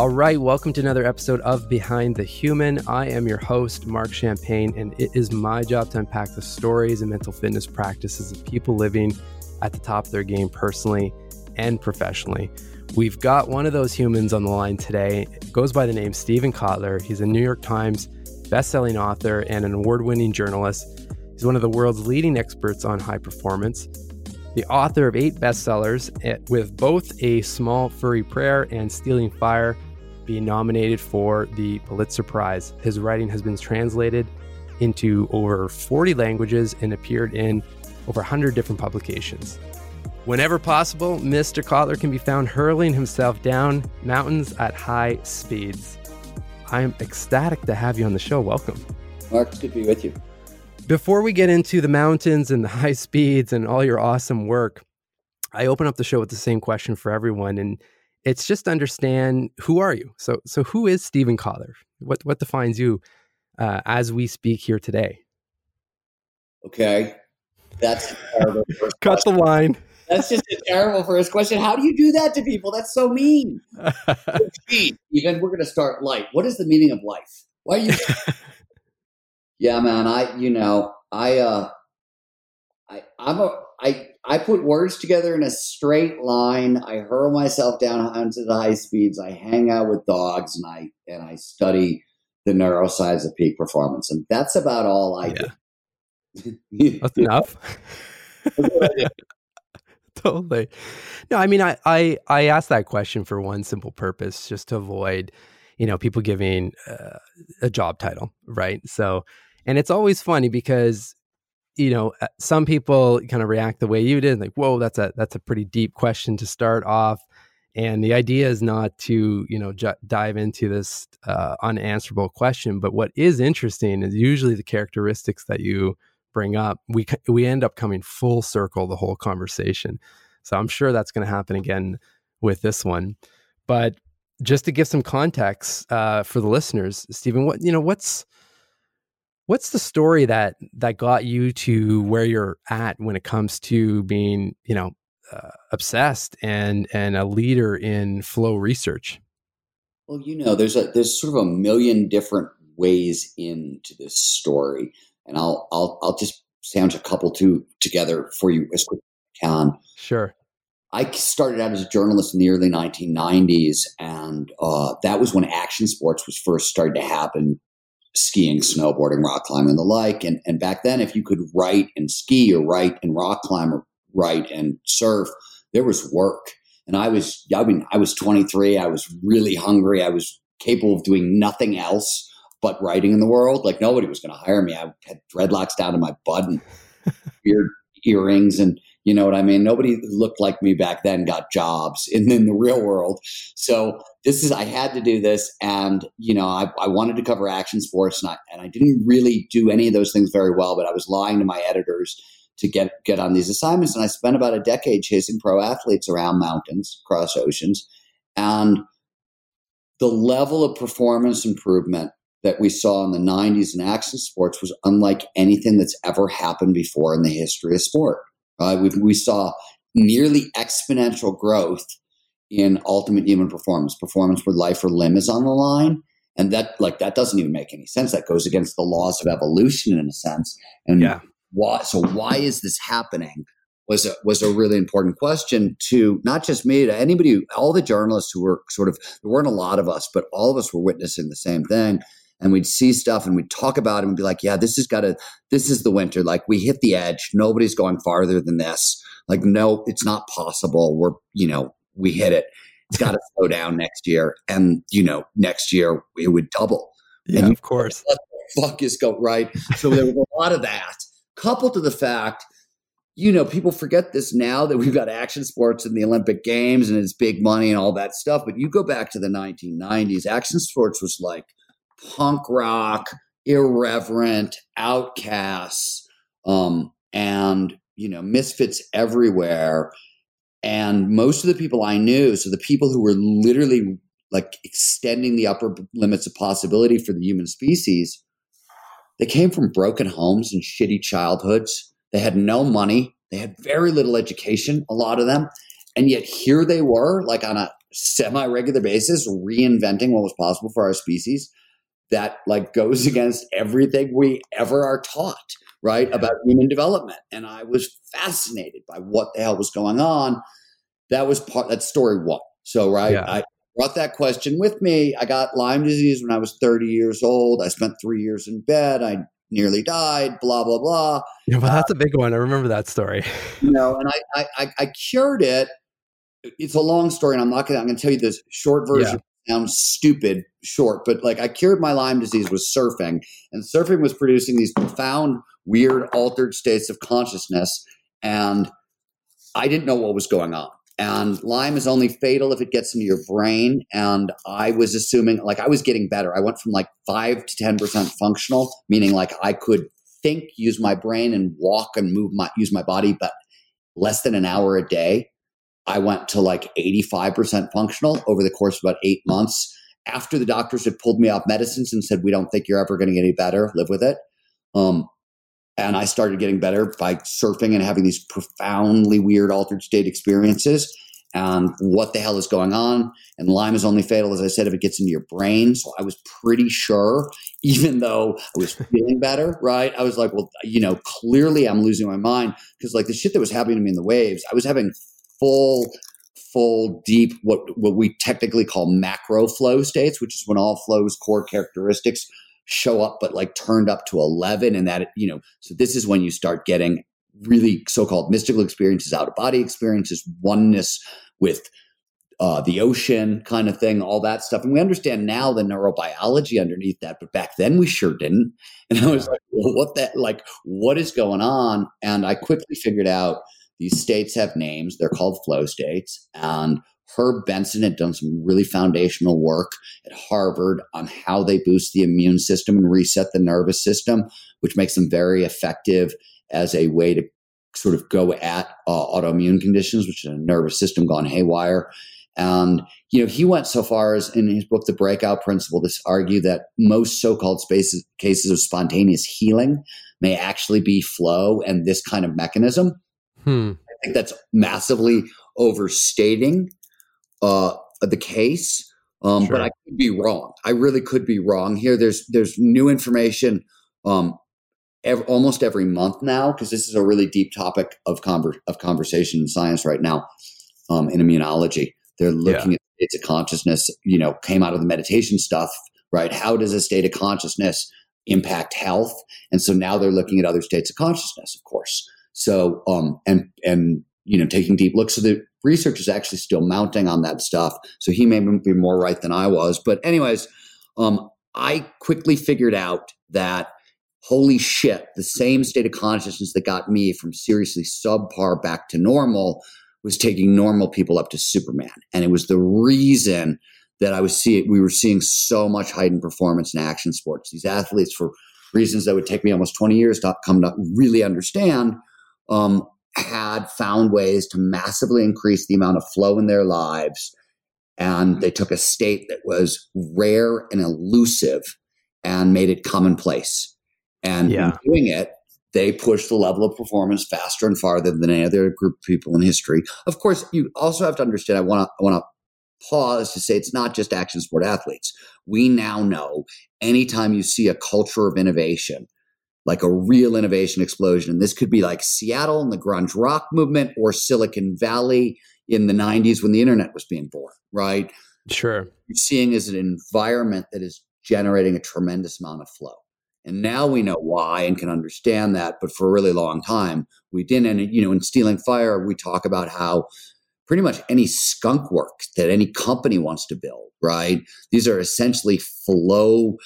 All right, welcome to another episode of Behind the Human. I am your host, Marc Champagne, and it is my job to unpack the stories and mental fitness practices of people living at the top of their game personally and professionally. We've got one of those humans on the line today. It goes by the name Steven Kotler. He's a New York Times best-selling author and an award-winning journalist. He's one of the world's leading experts on high performance the author of eight bestsellers, eh, with both A Small Furry Prayer and Stealing Fire being nominated for the Pulitzer Prize. His writing has been translated into over 40 languages and appeared in over 100 different publications. Whenever possible, Mr. Kotler can be found hurling himself down mountains at high speeds. I am ecstatic to have you on the show. Welcome. Marc, it's good to be with you. Before we get into the mountains and the high speeds and all your awesome work, I open up the show with the same question for everyone, and it's just understand who are you. So, so who is Steven Kotler? What what defines you uh, as we speak here today? Okay, that's terrible. Cut the line. That's just a terrible first question. How do you do that to people? That's so mean. Even we're going to start light. What is the meaning of life? Why are you? Yeah, man. I, you know, I, uh, I, I'm a, I, I put words together in a straight line. I hurl myself down onto the high speeds. I hang out with dogs and I, and I study the neuroscience of peak performance. And that's about all I yeah. do. that's enough. totally. No, I mean, I, I, I asked that question for one simple purpose, just to avoid, you know, people giving uh, a job title, right? So, and it's always funny because you know uh, some people kind of react the way you did like whoa that's a that's a pretty deep question to start off. And the idea is not to you know j- dive into this uh, unanswerable question but what is interesting is usually the characteristics that you bring up we we end up coming full circle the whole conversation. So i'm sure that's going to happen again with this one. But just to give some context uh, for the listeners steven what you know what's what's the story that that got you to where you're at when it comes to being you know uh, obsessed and and a leader in flow research? Well you know there's a there's sort of a million different ways into this story and i'll i'll i'll just sound a couple two together for you as quick as i can. Sure. I started out as a journalist in the early 1990s, and uh, that was when action sports was first starting to happen skiing, snowboarding, rock climbing, the like. And, and back then, if you could write and ski or write and rock climb or write and surf, there was work. And I was, I mean, I was 23. I was really hungry. I was capable of doing nothing else but writing in the world. Like nobody was going to hire me. I had dreadlocks down to my butt and weird earrings and you know what I mean? Nobody looked like me back then got jobs in, in the real world. So this is, I had to do this. And, you know, I, I wanted to cover action sports and I, and I didn't really do any of those things very well, but I was lying to my editors to get, get on these assignments. And I spent about a decade chasing pro athletes around mountains, across oceans. And the level of performance improvement that we saw in the 90s in action sports was unlike anything that's ever happened before in the history of sport. Uh, we, we saw nearly exponential growth in ultimate human performance, performance where life or limb is on the line. And that like that doesn't even make any sense. That goes against the laws of evolution in a sense. And yeah. why so why is this happening? Was a, was a really important question to not just me, to anybody, all the journalists who were sort of, there weren't a lot of us, but all of us were witnessing the same thing and we'd see stuff and we'd talk about it and be like, yeah, this has got to, this is the winter. Like we hit the edge. Nobody's going farther than this. Like, no, it's not possible. We're, you know, we hit it. It's got to slow down next year. And, you know, next year it would double. Yeah, and of course. What the fuck is go right? So there was a lot of that coupled to the fact, you know, people forget this now that we've got action sports in the Olympic Games and it's big money and all that stuff. But you go back to the 1990s, action sports was like punk rock, irreverent, outcasts, um, and you know, misfits everywhere. And most of the people I knew, so the people who were literally like extending the upper limits of possibility for the human species, they came from broken homes and shitty childhoods. They had no money. They had very little education, a lot of them. And yet here they were, like on a semi-regular basis, reinventing what was possible for our species that like goes against everything we ever are taught, right? About human development. And I was fascinated by what the hell was going on. That was part that story one. So right, yeah. I brought that question with me. I got Lyme disease when I was 30 years old. I spent three years in bed. I nearly died, blah, blah, blah. Yeah, well, that's uh, a big one. I remember that story. you know, and I, I, I cured it. It's a long story, and I'm not gonna. I'm gonna tell you this short version. Sounds stupid, short, but like I cured my Lyme disease with surfing, and surfing was producing these profound, weird, altered states of consciousness, and I didn't know what was going on. And Lyme is only fatal if it gets into your brain. And I was assuming, like, I was getting better. I went from like five to 10% functional, meaning like I could think, use my brain, and walk and move my, use my body, but less than an hour a day. I went to like 85% functional over the course of about eight months. After the doctors had pulled me off medicines and said, We don't think you're ever going to get any better, live with it. Um, and I started getting better by surfing and having these profoundly weird altered state experiences. And what the hell is going on? And Lyme is only fatal, as I said, if it gets into your brain. So I was pretty sure, even though I was feeling better, right? I was like, well, you know, clearly I'm losing my mind because, like, the shit that was happening to me in the waves, I was having full full deep what what we technically call macro flow states which is when all flows core characteristics show up, but like turned up to 11. And that, you know, so this is when you start getting really so called mystical experiences, out of body experiences, oneness with uh, the ocean kind of thing, all that stuff. And we understand now the neurobiology underneath that, but back then we sure didn't. And I was like, well, what that, like, what is going on? And I quickly figured out these states have names. They're called flow states. And Herb Benson had done some really foundational work at Harvard on how they boost the immune system and reset the nervous system, which makes them very effective as a way to sort of go at uh, autoimmune conditions, which is a nervous system gone haywire. And you know, he went so far as in his book, The Breakout Principle, to argue that most so-called spaces, cases of spontaneous healing may actually be flow and this kind of mechanism. Hmm. I think that's massively overstating uh, the case. Um, sure. But I could be wrong. I really could be wrong here. There's there's new information um, every, almost every month now because this is a really deep topic of conver- of conversation in science right now um, in immunology. They're looking yeah. at states of consciousness. You know, came out of the meditation stuff, right? How does a state of consciousness impact health? And so now they're looking at other states of consciousness, of course. So um, and and you know taking deep looks. So the research is actually still mounting on that stuff. So he may be more right than I was. But, anyways, um, I quickly figured out that holy shit, the same state of consciousness that got me from seriously subpar back to normal was taking normal people up to Superman. And it was the reason that I was seeing we were seeing so much heightened performance in action sports. These athletes, for reasons that would take me almost 20 years to come to really understand, um, had found ways to massively increase the amount of flow in their lives. And they took a state that was rare and elusive and made it commonplace. And yeah. in doing it, they pushed the level of performance faster and farther than any other group of people in history. Of course, you also have to understand. I want to I want to pause to say it's not just action sport athletes. We now know anytime you see a culture of innovation, like a real innovation explosion. And this could be like Seattle and the grunge rock movement or Silicon Valley in the 90s when the internet was being born, right? Sure. You're seeing is an environment that is generating a tremendous amount of flow. And now we know why and can understand that. But for a really long time, we didn't. And, you know, in Stealing Fire, we talk about how pretty much any skunk work that any company wants to build, right? These are essentially flow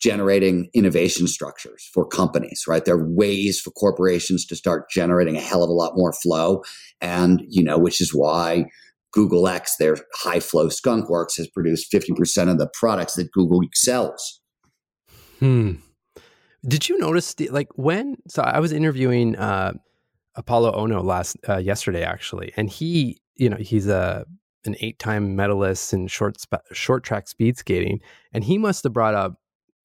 generating innovation structures for companies, right? There are ways for corporations to start generating a hell of a lot more flow. And, you know, which is why Google X, their high flow skunk works, has produced 50% of the products that Google sells. Hmm. Did you notice, the, like, when? So I was interviewing uh, Apolo Ohno last, uh, yesterday, actually, and he, you know, he's a, an eight-time medalist in short sp- short track speed skating, and he must have brought up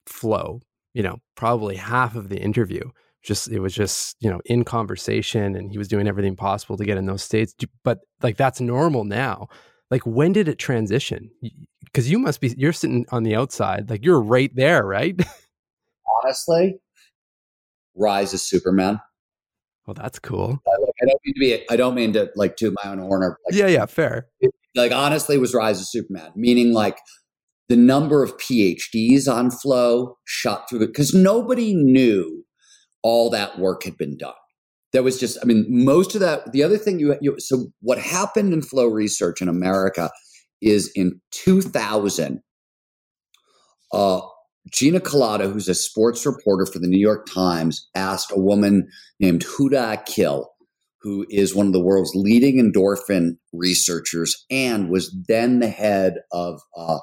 flow, you know, probably half of the interview. Just it was just, you know, in conversation and he was doing everything possible to get in those states. But like that's normal now. like when did it transition? Because you must be you're sitting on the outside, like you're right there, right? Honestly, Rise of Superman. Well, that's cool. I, I don't mean to be. I don't mean to like to my own horn. Or, like, yeah, yeah, fair. like honestly, was Rise of Superman, meaning like the number of PhDs on flow shot through it because nobody knew all that work had been done. There was just, I mean, most of that. The other thing you, you so what happened in flow research in America is in 2000, uh, Gina Kolata, who's a sports reporter for the New York Times, asked a woman named Huda Akil, who is one of the world's leading endorphin researchers and was then the head of uh,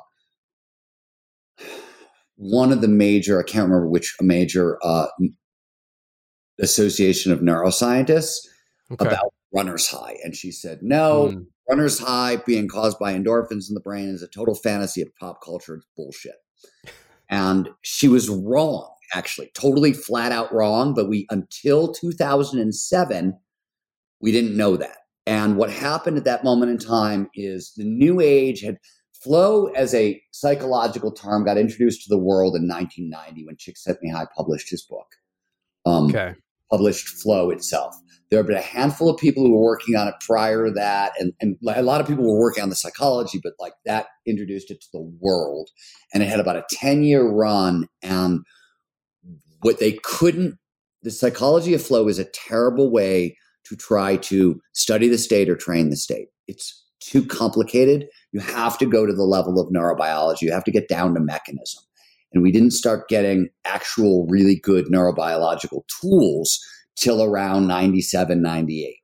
one of the major, I can't remember which major uh, association of neuroscientists okay. about runner's high. And she said, no, mm. runner's high being caused by endorphins in the brain is a total fantasy of pop culture. It's bullshit. And she was wrong, actually, totally flat out wrong. But we, until 2007, we didn't know that. And what happened at that moment in time is the new age had flow as a psychological term got introduced to the world in 1990 when Csikszentmihalyi published his book. Um, okay. Published flow itself. There have been a handful of people who were working on it prior to that, and, and a lot of people were working on the psychology, but like that introduced it to the world. And it had about a 10 year run. And what they couldn't, the psychology of flow is a terrible way to try to study the state or train the state. It's too complicated. You have to go to the level of neurobiology. You have to get down to mechanism. And we didn't start getting actual really good neurobiological tools till around 97, 98,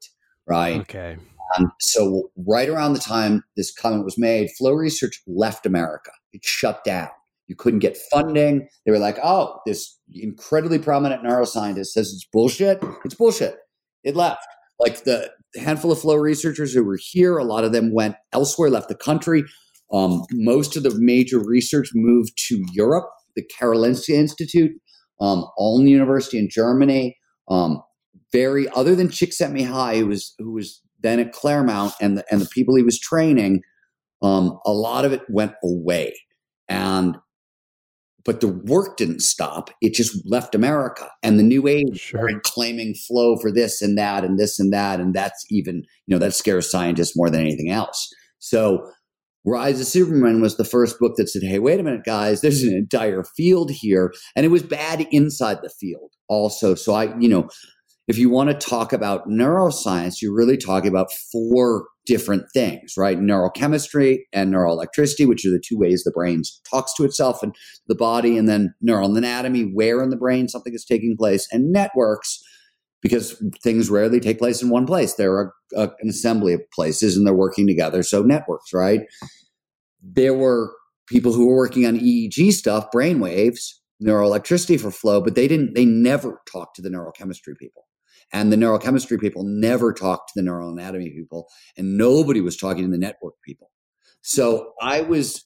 right? Okay. Um, so, right around the time this comment was made, Flow Research left America. It shut down. You couldn't get funding. They were like, oh, this incredibly prominent neuroscientist says it's bullshit. It's bullshit. It left. Like the handful of flow researchers who were here, a lot of them went elsewhere, left the country. Um, most of the major research moved to Europe, the Karolinska Institute, um, Ulm University in Germany. Um, very other than Csikszentmihalyi, who was who was then at Claremont, and the and the people he was training, um, a lot of it went away. And but the work didn't stop. It just left America. And the new age sure. claiming flow for this and that and this and that. And that's even, you know, that scares scientists more than anything else. So Rise of Superman was the first book that said, hey, wait a minute, guys, there's an entire field here. And it was bad inside the field also. So I, you know, if you want to talk about neuroscience, you're really talking about four different things, right? Neurochemistry and neuroelectricity, which are the two ways the brain talks to itself and the body, and then neural anatomy, where in the brain something is taking place, and networks, because things rarely take place in one place. There are an assembly of places and they're working together. So, networks, right? There were people who were working on EEG stuff, brain waves, neuroelectricity for flow, but they didn't, they never talked to the neurochemistry people. And the neurochemistry people never talked to the neuroanatomy people, and nobody was talking to the network people. So I was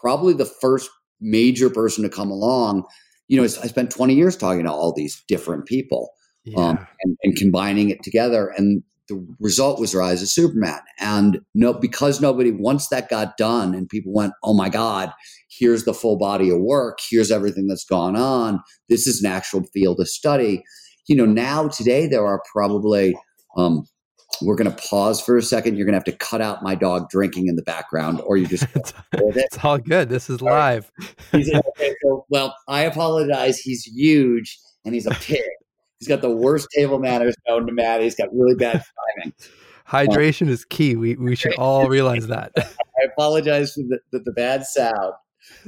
probably the first major person to come along. You know, I spent 20 years talking to all these different people um, yeah. um, and, and combining it together. And the result was Rise of Superman. And no, because nobody once that got done and people went, "Oh my God, here's the full body of work. Here's everything that's gone on. This is an actual field of study." You know, now today there are probably, um, we're going to pause for a second. You're going to have to cut out my dog drinking in the background, or you just it's, it's all good. This is live. okay, so, well, I apologize. He's huge and he's a pig. He's got the worst table manners known to man. He's got really bad timing. Hydration um, is key. We we should all realize that. I apologize for the, the, the bad sound.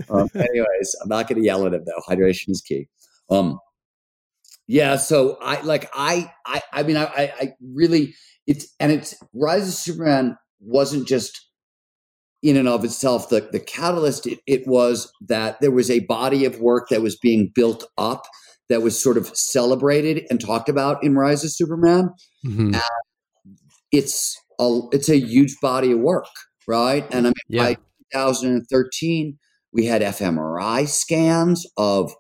Um, anyways, I'm not going to yell at him though. Hydration is key. Um, yeah, so I like I I I mean I I really it's and it's Rise of Superman wasn't just in and of itself the the catalyst. It, it was that there was a body of work that was being built up that was sort of celebrated and talked about in Rise of Superman. Mm-hmm. it's a it's a huge body of work, right? And I mean, yeah. by 2013, we had fMRI scans of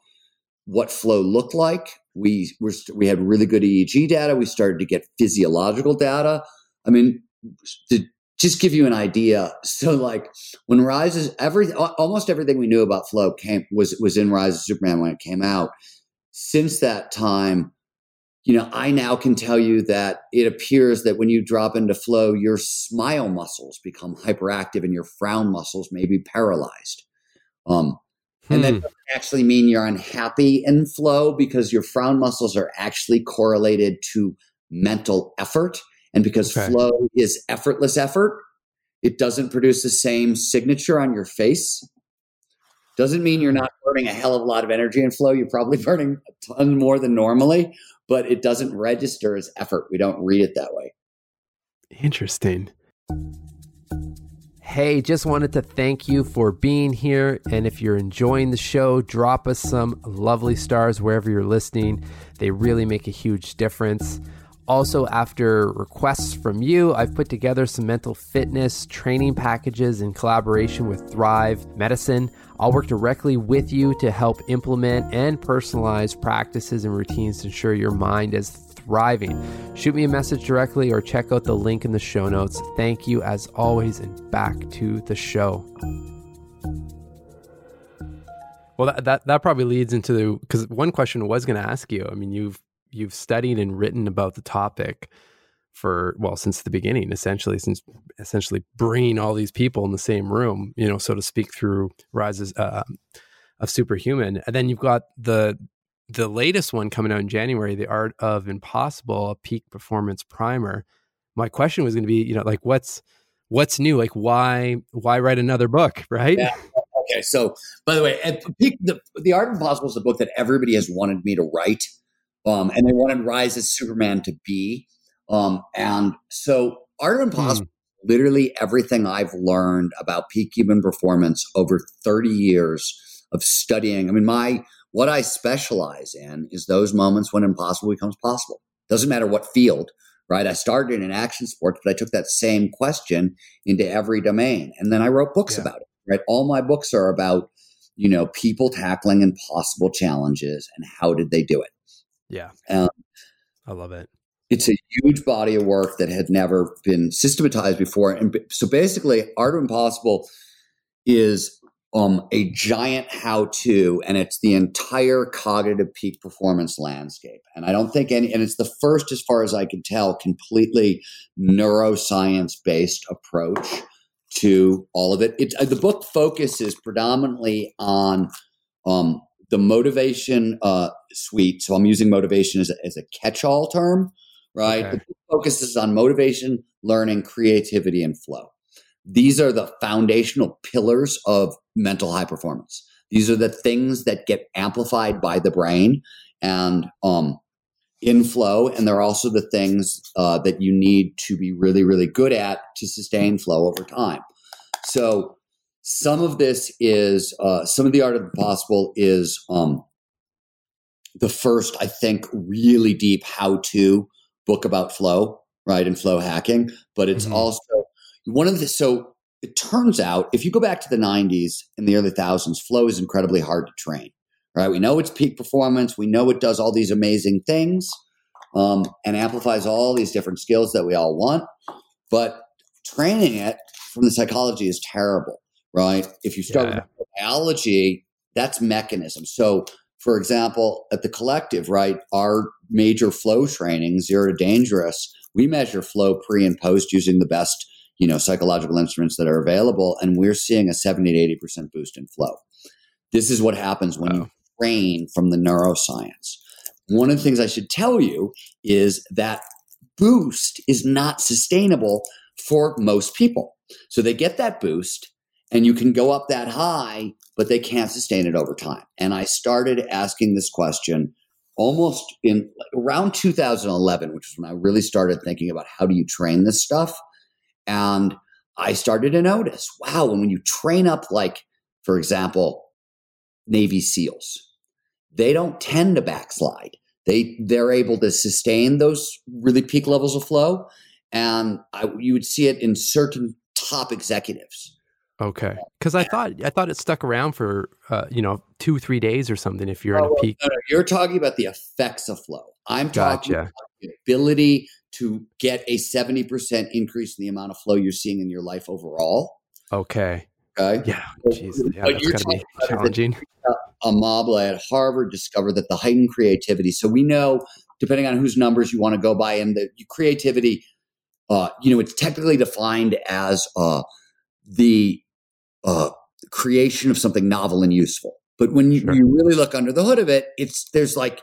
what flow looked like we were we had really good EEG data. We started to get physiological data. I mean, to just give you an idea. So like when Rises, every almost everything we knew about flow came was was in Rise of Superman when it came out. Since that time, you know, I now can tell you that it appears that when you drop into flow, your smile muscles become hyperactive and your frown muscles may be paralyzed. Um. And that hmm. doesn't actually mean you're unhappy in flow because your frown muscles are actually correlated to mental effort. And because okay. flow is effortless effort, it doesn't produce the same signature on your face. Doesn't mean you're not burning a hell of a lot of energy in flow. You're probably burning a ton more than normally, but it doesn't register as effort. We don't read it that way. Interesting. Hey, just wanted to thank you for being here. And if you're enjoying the show, drop us some lovely stars wherever you're listening. They really make a huge difference. Also, after requests from you, I've put together some mental fitness training packages in collaboration with Thrive Medicine. I'll work directly with you to help implement and personalize practices and routines to ensure your mind is thriving. Shoot me a message directly or check out the link in the show notes. Thank you as always, and back to the show. Well, that, that, that probably leads into because one question I was going to ask you. I mean, you've you've studied and written about the topic for well since the beginning essentially since essentially bringing all these people in the same room you know so to speak through rises uh, of superhuman and then you've got the the latest one coming out in january the art of impossible a peak performance primer my question was going to be you know like what's what's new like why why write another book right yeah. okay so by the way peak, the, the art of impossible is a book that everybody has wanted me to write um, and they wanted Rise of Superman to be. Um, and so Art of Impossible, mm. literally everything I've learned about peak human performance over 30 years of studying. I mean, my what I specialize in is those moments when impossible becomes possible. Doesn't matter what field, right? I started in action sports, but I took that same question into every domain. And then I wrote books yeah. about it, right? All my books are about, you know, people tackling impossible challenges and how did they do it. Yeah. Um, I love it. It's a huge body of work that had never been systematized before. And so basically, Art of Impossible is um, a giant how to, and it's the entire cognitive peak performance landscape. And I don't think any, and it's the first, as far as I can tell, completely neuroscience based approach to all of it. it uh, the book focuses predominantly on um, the motivation uh, suite. So I'm using motivation as a, as a catch-all term, right? Okay. Focuses on motivation, learning, creativity, and flow. These are the foundational pillars of mental high performance. These are the things that get amplified by the brain and um, in flow, and they're also the things uh, that you need to be really, really good at to sustain flow over time. So some of this is uh, some of the art of the possible is um, the first, I think, really deep how-to book about flow, right, and flow hacking. But it's mm-hmm. also one of the so it turns out if you go back to the 90s and the early thousands, flow is incredibly hard to train. Right, we know it's peak performance. We know it does all these amazing things um, and amplifies all these different skills that we all want. But training it from the psychology is terrible right? If you start yeah. with biology, that's mechanism. So, for example, at the collective, right, our major flow training, zero to dangerous, we measure flow pre and post using the best, you know, psychological instruments that are available, and we're seeing a 70 to 80 percent boost in flow. This is what happens when you train from the neuroscience. One of the things I should tell you is that boost is not sustainable for most people. So they get that boost and you can go up that high, but they can't sustain it over time. And I started asking this question almost in around 2011, which is when I really started thinking about how do you train this stuff. And I started to notice, wow, and when you train up, like, for example, Navy SEALs, they don't tend to backslide. They they're able to sustain those really peak levels of flow, and I, you would see it in certain top executives Okay, because I thought I thought it stuck around for uh, you know two three days or something. If you're oh, in a peak, no, no, you're talking about the effects of flow. I'm talking gotcha. About the ability to get a 70% increase in the amount of flow you're seeing in your life overall. Okay. Okay. Yeah. Jeez. Yeah, that's got to be challenging. Amabile at Harvard discovered that the heightened creativity. So we know, depending on whose numbers you want to go by, and the creativity, uh, you know, it's technically defined as uh, the uh, creation of something novel and useful. But when you, sure. you really look under the hood of it, it's there's like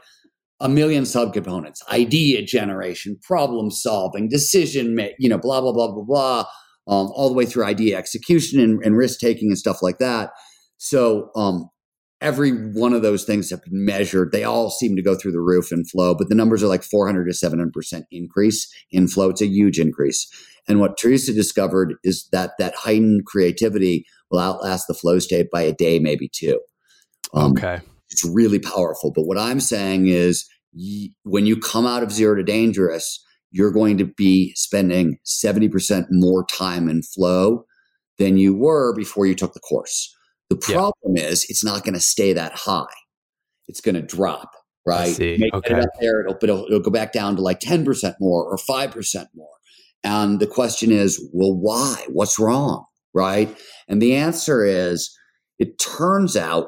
a million subcomponents: idea generation, problem solving, decision you know, blah blah blah blah blah, um, all the way through idea execution and, and risk taking and stuff like that. So um, every one of those things have been measured. They all seem to go through the roof in flow, but the numbers are like 400 to 700 percent increase in flow. It's a huge increase. And what Teresa discovered is that that heightened creativity will outlast the flow state by a day, maybe two. Um, okay. It's really powerful. But what I'm saying is y- when you come out of zero to dangerous, you're going to be spending 70% more time in flow than you were before you took the course. The problem yeah. is it's not going to stay that high. It's going to drop, right? Make okay. it up there, it'll, it'll, it'll go back down to like 10% more or 5% more. And the question is, well, why? What's wrong? Right. And the answer is it turns out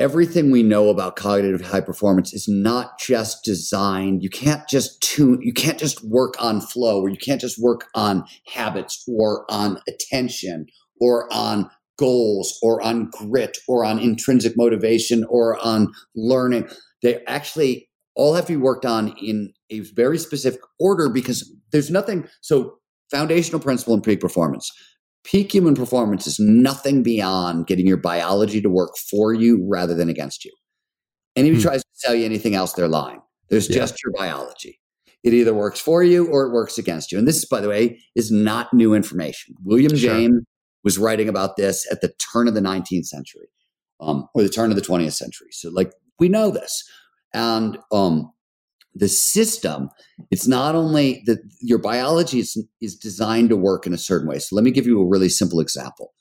everything we know about cognitive high performance is not just designed. You can't just tune, you can't just work on flow or you can't just work on habits or on attention or on goals or on grit or on intrinsic motivation or on learning. They actually all have to be worked on in a very specific order because there's nothing. So, foundational principle in peak performance. Peak human performance is nothing beyond getting your biology to work for you rather than against you. Anybody hmm. tries to tell you anything else, they're lying. There's yeah. just your biology. It either works for you or it works against you. And this, by the way, is not new information. William sure. James was writing about this at the turn of the 19th century um, or the turn of the 20th century. So, like, we know this. And um, the system, it's not only that your biology is, is designed to work in a certain way. So let me give you a really simple example.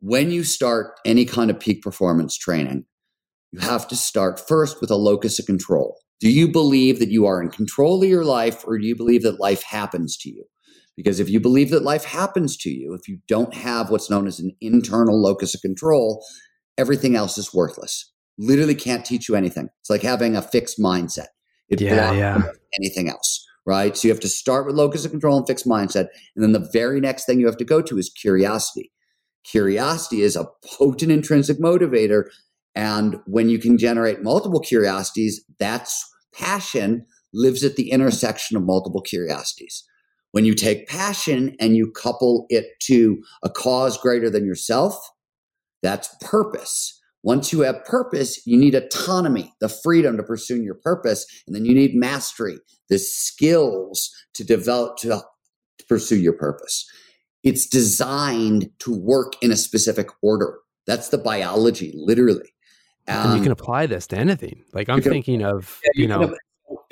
When you start any kind of peak performance training, you have to start first with a locus of control. Do you believe that you are in control of your life or do you believe that life happens to you? Because if you believe that life happens to you, if you don't have what's known as an internal locus of control, everything else is worthless literally can't teach you anything. It's like having a fixed mindset. It yeah, blocks yeah. anything else, right? So you have to start with locus of control and fixed mindset. And then the very next thing you have to go to is curiosity. Curiosity is a potent intrinsic motivator. And when you can generate multiple curiosities, that's passion lives at the intersection of multiple curiosities. When you take passion and you couple it to a cause greater than yourself, that's purpose. Once you have purpose, you need autonomy, the freedom to pursue your purpose. And then you need mastery, the skills to develop to, to pursue your purpose. It's designed to work in a specific order. That's the biology, literally. Um, and you can apply this to anything. Like I'm can, thinking of, yeah, you, you know,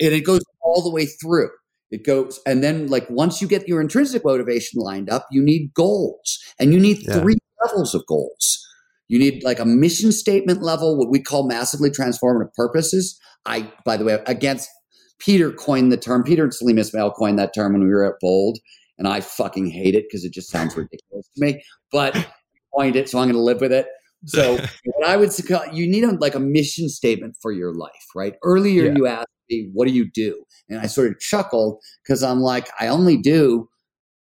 and it goes all the way through. It goes, and then like once you get your intrinsic motivation lined up, you need goals, and you need yeah. three levels of goals. You need like a mission statement level, what we call massively transformative purposes. I, by the way, against Peter coined the term, Peter and Salim Ismail coined that term when we were at Bold, and I fucking hate it because it just sounds ridiculous to me. But coined it, so I'm going to live with it. So what I would say, you need a, like a mission statement for your life, right? Earlier yeah. you asked me, what do you do? And I sort of chuckled because I'm like, I only do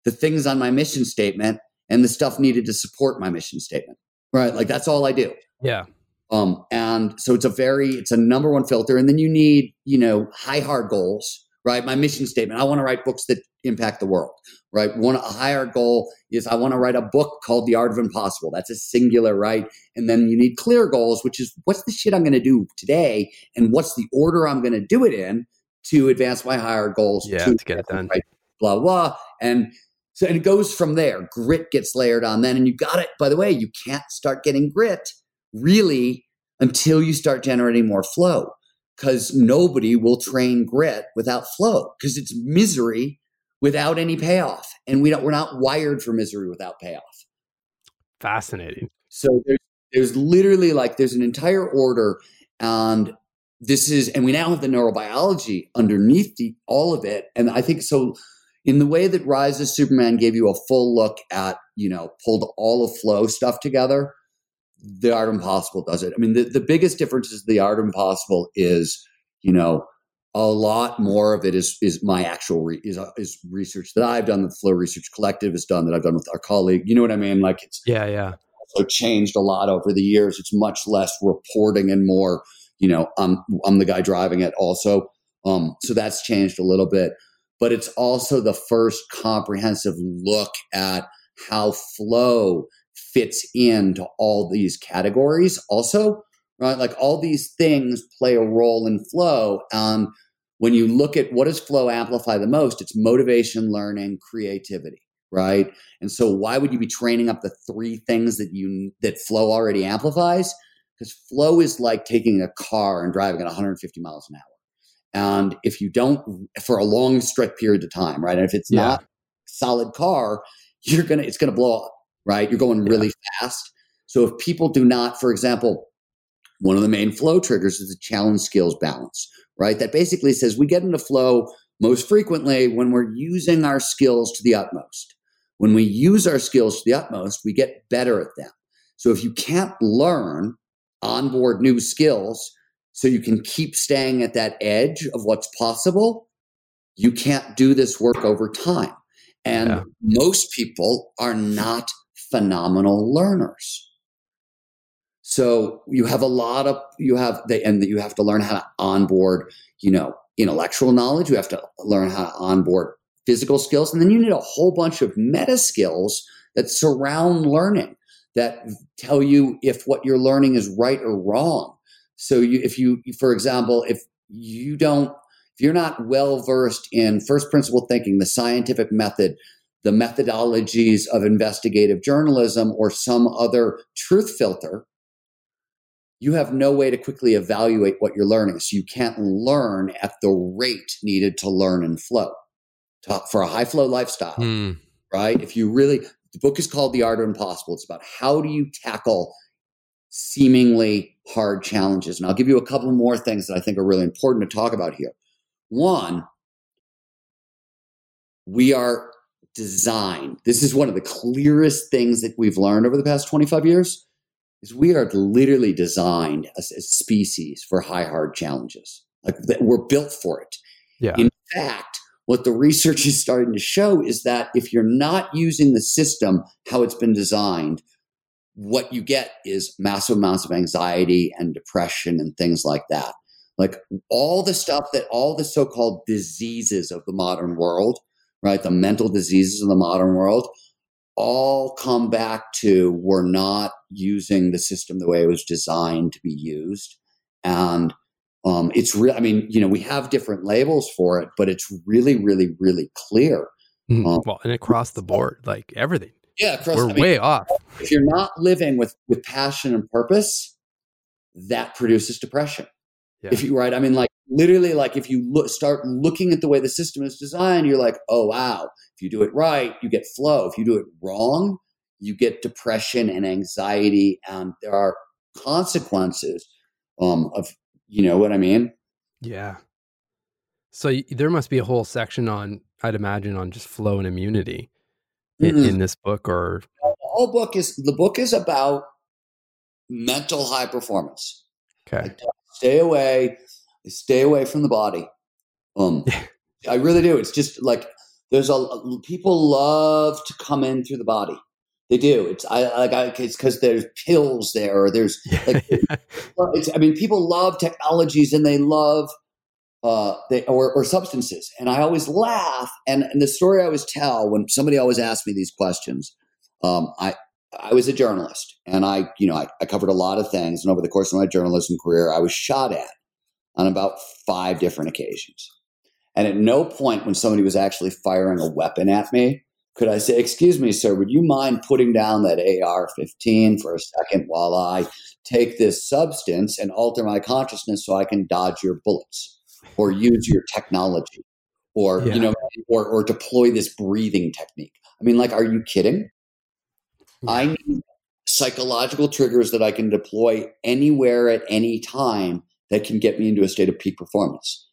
the things on my mission statement and the stuff needed to support my mission statement right? Like that's all I do. Yeah. Um, and so it's a very, it's a number one filter. And then you need, you know, high hard goals, right? My mission statement, I want to write books that impact the world, right? One, a higher goal is I want to write a book called The Art of Impossible. That's a singular, right? And then you need clear goals, which is what's the shit I'm going to do today? And what's the order I'm going to do it in to advance my higher goals? Yeah, to, to get it done. Right? Blah, blah. And so and it goes from there. Grit gets layered on then. And you got it. By the way, you can't start getting grit really until you start generating more flow because nobody will train grit without flow because it's misery without any payoff. And we don't, we're not wired for misery without payoff. Fascinating. So there's, there's literally like, there's an entire order and this is, and we now have the neurobiology underneath the, all of it. And I think so. In the way that Rise of Superman gave you a full look at, you know, pulled all of flow stuff together, the art impossible does it. I mean, the, the biggest difference is the art impossible is, you know, a lot more of it is is my actual re, is is research that I've done, that the Flow Research Collective has done, that I've done with our colleague. You know what I mean? Like it's yeah, yeah. So changed a lot over the years. It's much less reporting and more, you know, I'm I'm the guy driving it also. Um, so that's changed a little bit, but it's also the first comprehensive look at how flow fits into all these categories. Also, right? Like all these things play a role in flow. And when you look at what does flow amplify the most, it's motivation, learning, creativity, right? And so why would you be training up the three things that you that flow already amplifies? Because flow is like taking a car and driving at 150 miles an hour. And if you don't for a long stretch period of time, right? And if it's yeah. not solid car, you're gonna it's gonna blow up, right? You're going really yeah. fast. So if people do not, for example, one of the main flow triggers is the challenge skills balance, right? That basically says we get into flow most frequently when we're using our skills to the utmost. When we use our skills to the utmost, we get better at them. So if you can't learn onboard new skills so you can keep staying at that edge of what's possible, you can't do this work over time. And yeah. most people are not phenomenal learners. So you have a lot of you have the and you have to learn how to onboard, you know, intellectual knowledge. You have to learn how to onboard physical skills, and then you need a whole bunch of meta skills that surround learning that tell you if what you're learning is right or wrong. So you, if you, for example, if you don't, if you're not well versed in first principle thinking, the scientific method, the methodologies of investigative journalism, or some other truth filter, you have no way to quickly evaluate what you're learning. So you can't learn at the rate needed to learn and flow to, for a high flow lifestyle, mm. right? If you really, the book is called The Art of Impossible. It's about how do you tackle seemingly hard challenges. And I'll give you a couple more things that I think are really important to talk about here. One, we are designed. This is one of the clearest things that we've learned over the past 25 years is we are literally designed as a species for high hard challenges. Like we're built for it. Yeah. In fact, what the research is starting to show is that if you're not using the system how it's been designed, what you get is massive amounts of anxiety and depression and things like that. Like all the stuff that all the so called diseases of the modern world, right? The mental diseases of the modern world all come back to we're not using the system the way it was designed to be used. And um, it's real. I mean, you know, we have different labels for it, but it's really, really, really clear. Mm-hmm. Um, well, and across the board, like everything. Yeah, across, we're I mean, way off. If you're not living with with passion and purpose, that produces depression. Yeah. If you right, I mean, like literally, like if you look, start looking at the way the system is designed, you're like, oh wow, if you do it right, you get flow. If you do it wrong, you get depression and anxiety, and there are consequences um, of you know what I mean. Yeah. So there must be a whole section on, I'd imagine, on just flow and immunity in, mm-hmm. in this book, or the whole book is the book is about mental high performance. Okay. stay away. Stay away from the body. Um, I really do. It's just like there's a people love to come in through the body. They do. It's I like I, it's because there's pills there. Or there's like I mean, people love technologies and they love uh they or, or substances. And I always laugh. And, and the story I always tell when somebody always asks me these questions, um, I I was a journalist and I, you know, I, I covered a lot of things. And over the course of my journalism career, I was shot at on about five different occasions. And at no point when somebody was actually firing a weapon at me could I say, Excuse me, sir, would you mind putting down that AR 15 for a second while I take this substance and alter my consciousness so I can dodge your bullets or use your technology or, yeah. you know, or, or deploy this breathing technique? I mean, like, are you kidding? Yeah. I need psychological triggers that I can deploy anywhere at any time that can get me into a state of peak performance.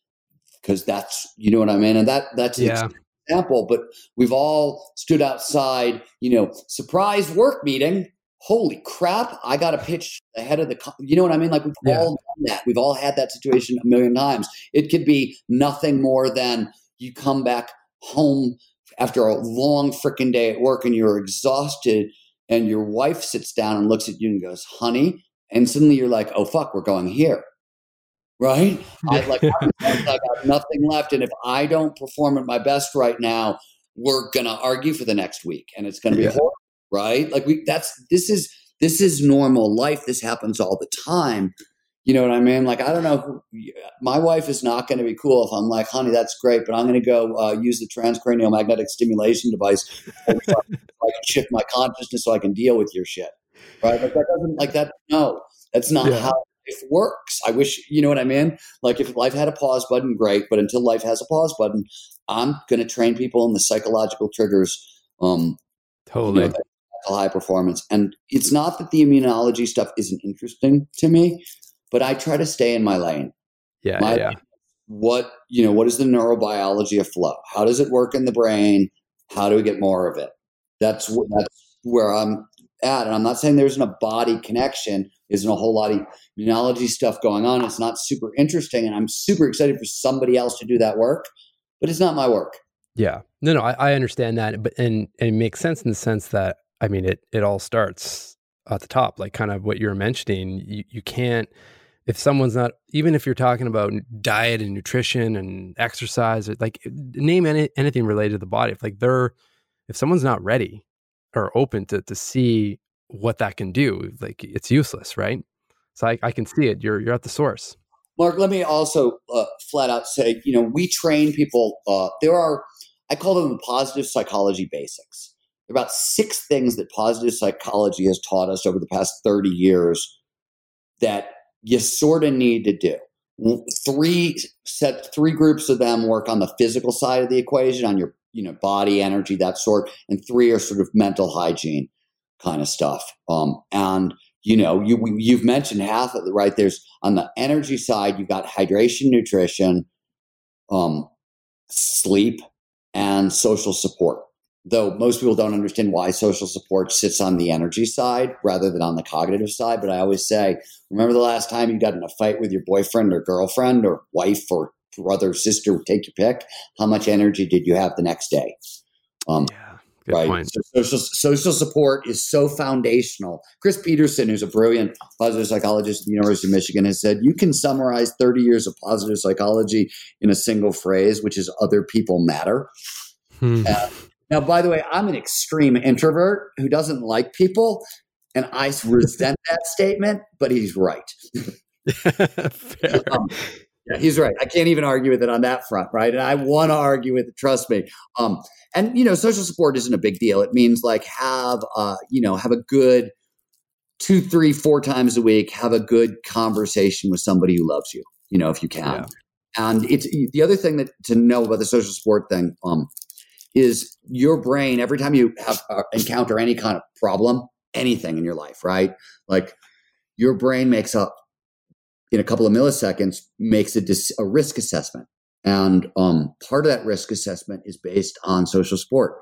Because that's, you know what I mean? And that that's yeah. example, but we've all stood outside, you know, surprise work meeting. Holy crap, I got to pitch ahead of the, you know what I mean? Like we've yeah. all done that. We've all had that situation a million times. It could be nothing more than you come back home after a long freaking day at work and you're exhausted and your wife sits down and looks at you and goes, honey, and suddenly you're like, oh fuck, we're going here. Right? I like I got nothing left. And if I don't perform at my best right now, we're gonna argue for the next week and it's gonna be yeah. horrible, right? Like we that's this is this is normal life. This happens all the time. You know what I mean? Like, I don't know. My wife is not going to be cool if I'm like, honey, that's great, but I'm going to go uh, use the transcranial magnetic stimulation device so I can shift my consciousness so I can deal with your shit. Right? Like, that doesn't, like, that, no, that's not yeah. how life works. I wish, you know what I mean? Like, if life had a pause button, great, but until life has a pause button, I'm going to train people in the psychological triggers. Um, totally. You know, high performance. And it's not that the immunology stuff isn't interesting to me but I try to stay in my lane. Yeah, my, yeah. What you know? What is the neurobiology of flow? How does it work in the brain? How do we get more of it? That's that's where I'm at, and I'm not saying there isn't a body connection. Isn't a whole lot of immunology stuff going on. It's not super interesting, and I'm super excited for somebody else to do that work, but it's not my work. Yeah, no, no, I, I understand that, but and, and it makes sense in the sense that I mean, it it all starts at the top, like kind of what you were mentioning. You you can't if someone's not even if you're talking about diet and nutrition and exercise like name any, anything related to the body if like they're if someone's not ready or open to to see what that can do like it's useless right so i, I can see it you're you're at the source Marc let me also uh, flat out say you know we train people uh, there are i call them the positive psychology basics about six things that positive psychology has taught us over the past 30 years that you sort of need to do. Three set three groups of them work on the physical side of the equation, on your you know body, energy, that sort, and three are sort of mental hygiene kind of stuff. Um, and you know, you you've mentioned half of it, right? There's on the energy side, you've got hydration, nutrition, um, sleep, and social support though most people don't understand why social support sits on the energy side rather than on the cognitive side. But I always say, remember the last time you got in a fight with your boyfriend or girlfriend or wife or brother, sister, take your pick. How much energy did you have the next day? Um, yeah. Good right. Point. So social, social support is so foundational. Chris Peterson, who's a brilliant positive psychologist at the University of Michigan, has said you can summarize 30 years of positive psychology in a single phrase, which is other people matter. Hmm. Uh, now, by the way, I'm an extreme introvert who doesn't like people, and I resent that statement, but he's right. um, yeah, he's right. I can't even argue with it on that front, right? And I want to argue with it. Trust me. Um, and you know, social support isn't a big deal. It means like have uh, you know have a good two, three, four times a week. Have a good conversation with somebody who loves you. You know, if you can. Yeah. And it's the other thing that to know about the social support thing. Um, is your brain every time you have uh, encounter any kind of problem, anything in your life, right? Like your brain makes up in a couple of milliseconds makes a, dis- a risk assessment, and um, part of that risk assessment is based on social support.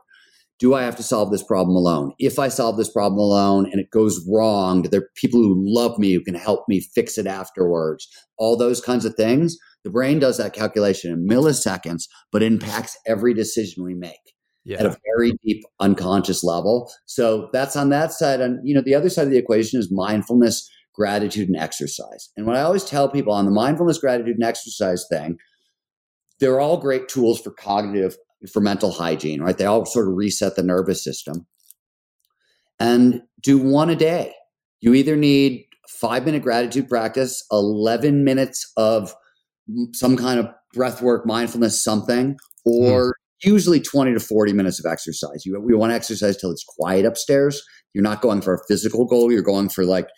Do I have to solve this problem alone? If I solve this problem alone and it goes wrong, there are people who love me who can help me fix it afterwards. All those kinds of things the brain does that calculation in milliseconds, but impacts every decision we make yeah. at a very deep unconscious level. So that's on that side. And you know, the other side of the equation is mindfulness, gratitude, and exercise. And what I always tell people on the mindfulness, gratitude, and exercise thing, they're all great tools for cognitive, for mental hygiene, right? They all sort of reset the nervous system. And do one a day. You either need five minute gratitude practice, 11 minutes of some kind of breath work, mindfulness, something, or mm. usually 20 to 40 minutes of exercise. You, we want to exercise till it's quiet upstairs. You're not going for a physical goal. You're going for like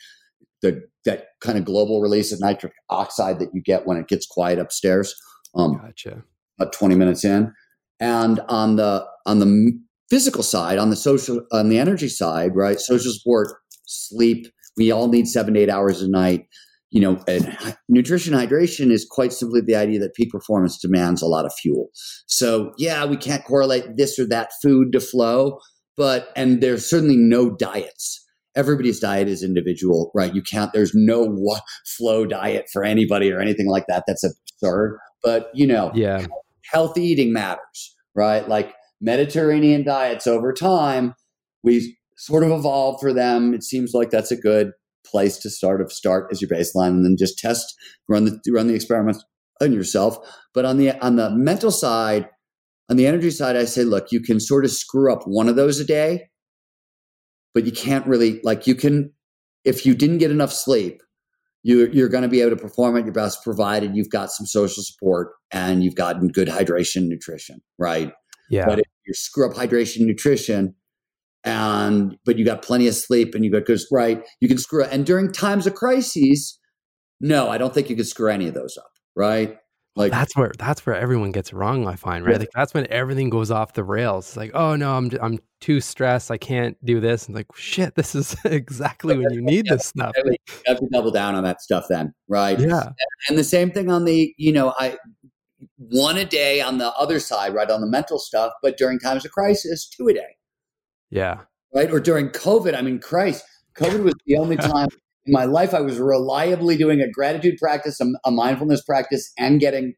the that kind of global release of nitric oxide that you get when it gets quiet upstairs. Um, gotcha. About 20 minutes in, and on the on the physical side, on the social, on the energy side, right? Social support, sleep. We all need seven to eight hours a night you know, eh, nutrition hydration is quite simply the idea that peak performance demands a lot of fuel. So, yeah, we can't correlate this or that food to flow, but, and there's certainly no diets. Everybody's diet is individual, right? You can't, there's no flow diet for anybody or anything like that. That's absurd. But, you know, yeah, healthy eating matters, right? Like Mediterranean diets over time, we sort of evolved for them. It seems like that's a good place to start of start as your baseline and then just test run the run the experiments on yourself. But on the on the mental side on the energy side i say look you can sort of screw up one of those a day but you can't really like you can if you didn't get enough sleep you, you're going to be able to perform at your best provided you've got some social support and you've gotten good hydration nutrition right? Yeah. But if you screw up hydration nutrition and but you got plenty of sleep and you got because right? You can screw it. and during times of crises no i don't think you can screw any of those up right? Like that's where that's where everyone gets wrong i find right? Yeah. like that's when everything goes off the rails. It's like oh no i'm i'm too stressed. I can't do this. And like shit this is exactly when you need this stuff. You have to double down on that stuff then right? Yeah. And the same thing on the you know i one a day on the other side right on the mental stuff but during times of crisis two a day yeah. Right. Or during COVID, I mean, Christ, COVID was the only time in my life I was reliably doing a gratitude practice, a, a mindfulness practice, and getting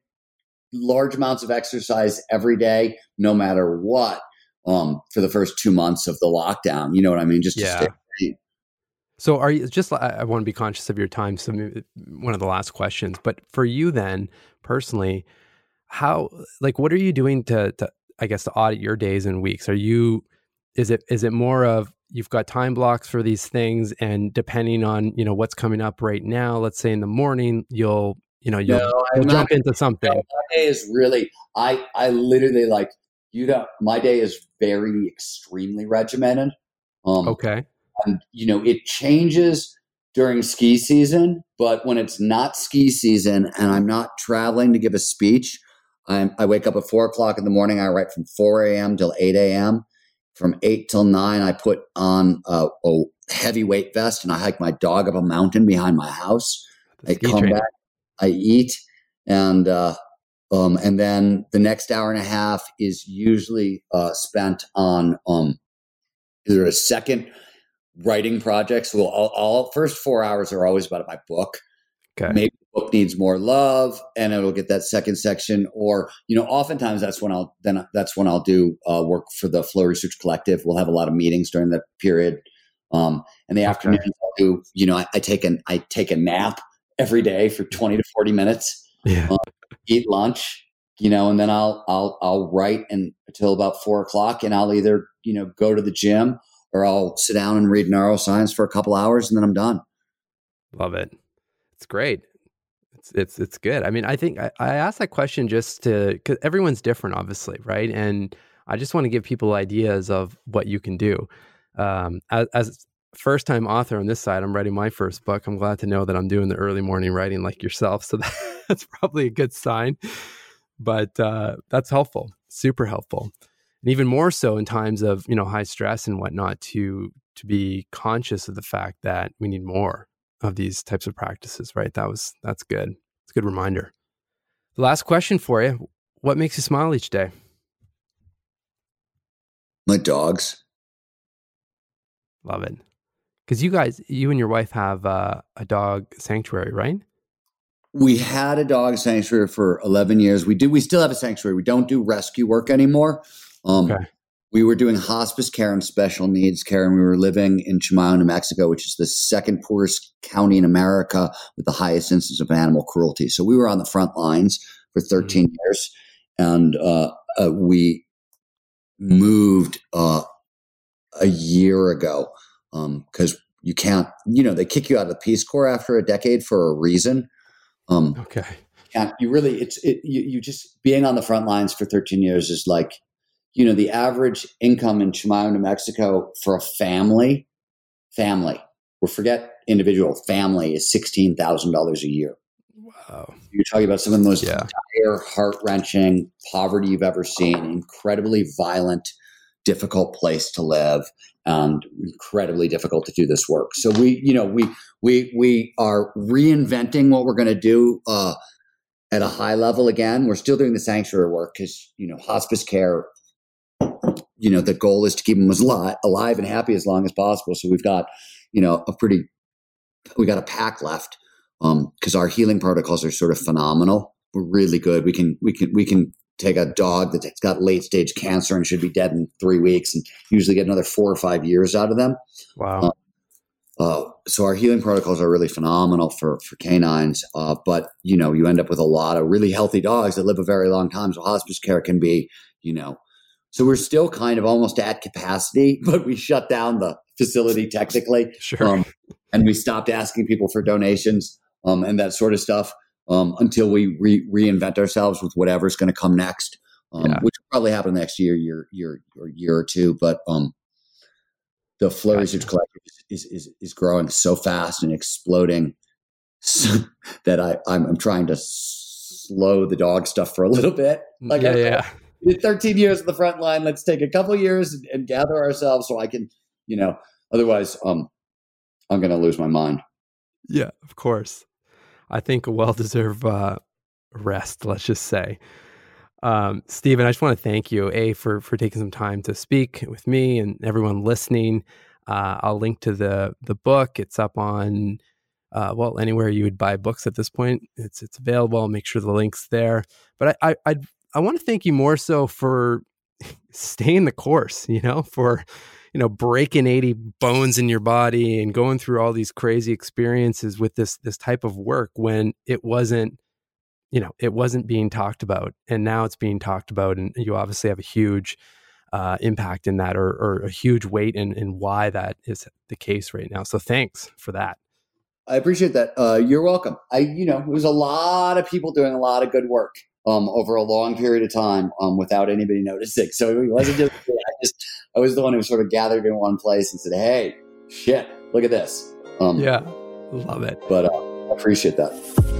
large amounts of exercise every day, no matter what, um, for the first two months of the lockdown. You know what I mean? Just yeah. So, are you just? I, I want to be conscious of your time. So, one of the last questions, but for you, then personally, how, like, what are you doing to, to, I guess, to audit your days and weeks? Are you is it is it more of you've got time blocks for these things and depending on you know what's coming up right now let's say in the morning you'll you know you'll, no, you'll jump into something. My day is really i i literally like you know my day is very extremely regimented. Um okay. and you know it changes during ski season but when it's not ski season and i'm not traveling to give a speech I'm, i wake up at four o'clock in the morning i write from 4 a.m till 8 a.m from eight till nine, I put on a, a heavy weight vest and I hike my dog up a mountain behind my house. I come train. back, I eat, and uh, um, and then the next hour and a half is usually uh, spent on um, either a second writing project. So all, all first four hours are always about my book. Okay. Maybe book needs more love, and it'll get that second section. Or you know, oftentimes that's when I'll then that's when I'll do uh, work for the Flow Research Collective. We'll have a lot of meetings during that period. Um, and the okay. afternoon, I'll do you know, I, I, take an I take a nap every day for twenty to forty minutes. Yeah. Um, eat lunch, you know, and then I'll I'll I'll write and until about four o'clock, and I'll either you know go to the gym or I'll sit down and read neuroscience for a couple hours, and then I'm done. Love it. It's great. It's it's it's good. I mean, I think I, I asked that question just to because everyone's different, obviously, right? And I just want to give people ideas of what you can do. Um, as, as first time author on this side, I'm writing my first book. I'm glad to know that I'm doing the early morning writing like yourself. So that, that's probably a good sign. But uh, that's helpful, super helpful, and even more so in times of you know high stress and whatnot to to be conscious of the fact that we need more of these types of practices, right? That was that's good. It's a good reminder. The last question for you: What makes you smile each day? My dogs. Love it. Because you guys, you and your wife have uh, a dog sanctuary, right? We had a dog sanctuary for 11 years. We do. We still have a sanctuary. We don't do rescue work anymore. Um, okay we were doing hospice care and special needs care, and we were living in Chimayo, New Mexico, which is the second poorest county in America with the highest incidence of animal cruelty. So we were on the front lines for 13 mm-hmm. years, and uh, uh, we moved uh, a year ago because um, you can't, you know, they kick you out of the Peace Corps after a decade for a reason. Um, okay. You really, it's, it, you, you just being on the front lines for 13 years is like, you know, the average income in Chimayo, New Mexico for a family, family, we forget individual, family is $16,000 a year. Wow. You're talking about some of the most yeah. dire, heart wrenching poverty you've ever seen, incredibly violent difficult place to live and incredibly difficult to do this work. So we, you know, we we we are reinventing what we're going to do uh, at a high level again. We're still doing the sanctuary work because you know hospice care. You know, the goal is to keep them as li- alive and happy as long as possible. So we've got, you know, a pretty, we got a pack left because um, our healing protocols are sort of phenomenal. We're really good. We can we can we can take a dog that's got late stage cancer and should be dead in three weeks and usually get another four or five years out of them. Wow. Uh, uh, so our healing protocols are really phenomenal for for canines, uh, but you know you end up with a lot of really healthy dogs that live a very long time. So hospice care can be, you know, so we're still kind of almost at capacity, but we shut down the facility technically, sure, um, and we stopped asking people for donations um, and that sort of stuff um, until we re- reinvent ourselves with whatever's going to come next, um, yeah. which will probably happen next year, year, year, or year or two. But um, the Flow gotcha. Research Collective is, is is growing so fast and exploding so that I I'm, I'm, trying to slow the dog stuff for a little bit. Mm, like yeah, yeah. 13 years in the front line. Let's take a couple years and, and gather ourselves so I can, you know, otherwise, um, I'm going to lose my mind. Yeah, of course. I think a well deserved uh, rest, let's just say. Um, Steven, I just want to thank you, A, for, for taking some time to speak with me and everyone listening. Uh, I'll link to the the book. It's up on, uh, well, anywhere you would buy books at this point. It's it's available. I'll make sure the link's there. But I I I, I want to thank you more so for staying the course. You know, for you know breaking 80 bones in your body and going through all these crazy experiences with this this type of work when it wasn't you know it wasn't being talked about and now it's being talked about and you obviously have a huge uh, impact in that or, or a huge weight in, in why that is the case right now so thanks for that i appreciate that uh, you're welcome i you know was a lot of people doing a lot of good work um, over a long period of time um, without anybody noticing. So it wasn't just I just I was the one who sort of gathered in one place and said, "Hey, shit, look at this." Um, yeah, love it. But uh, I appreciate that.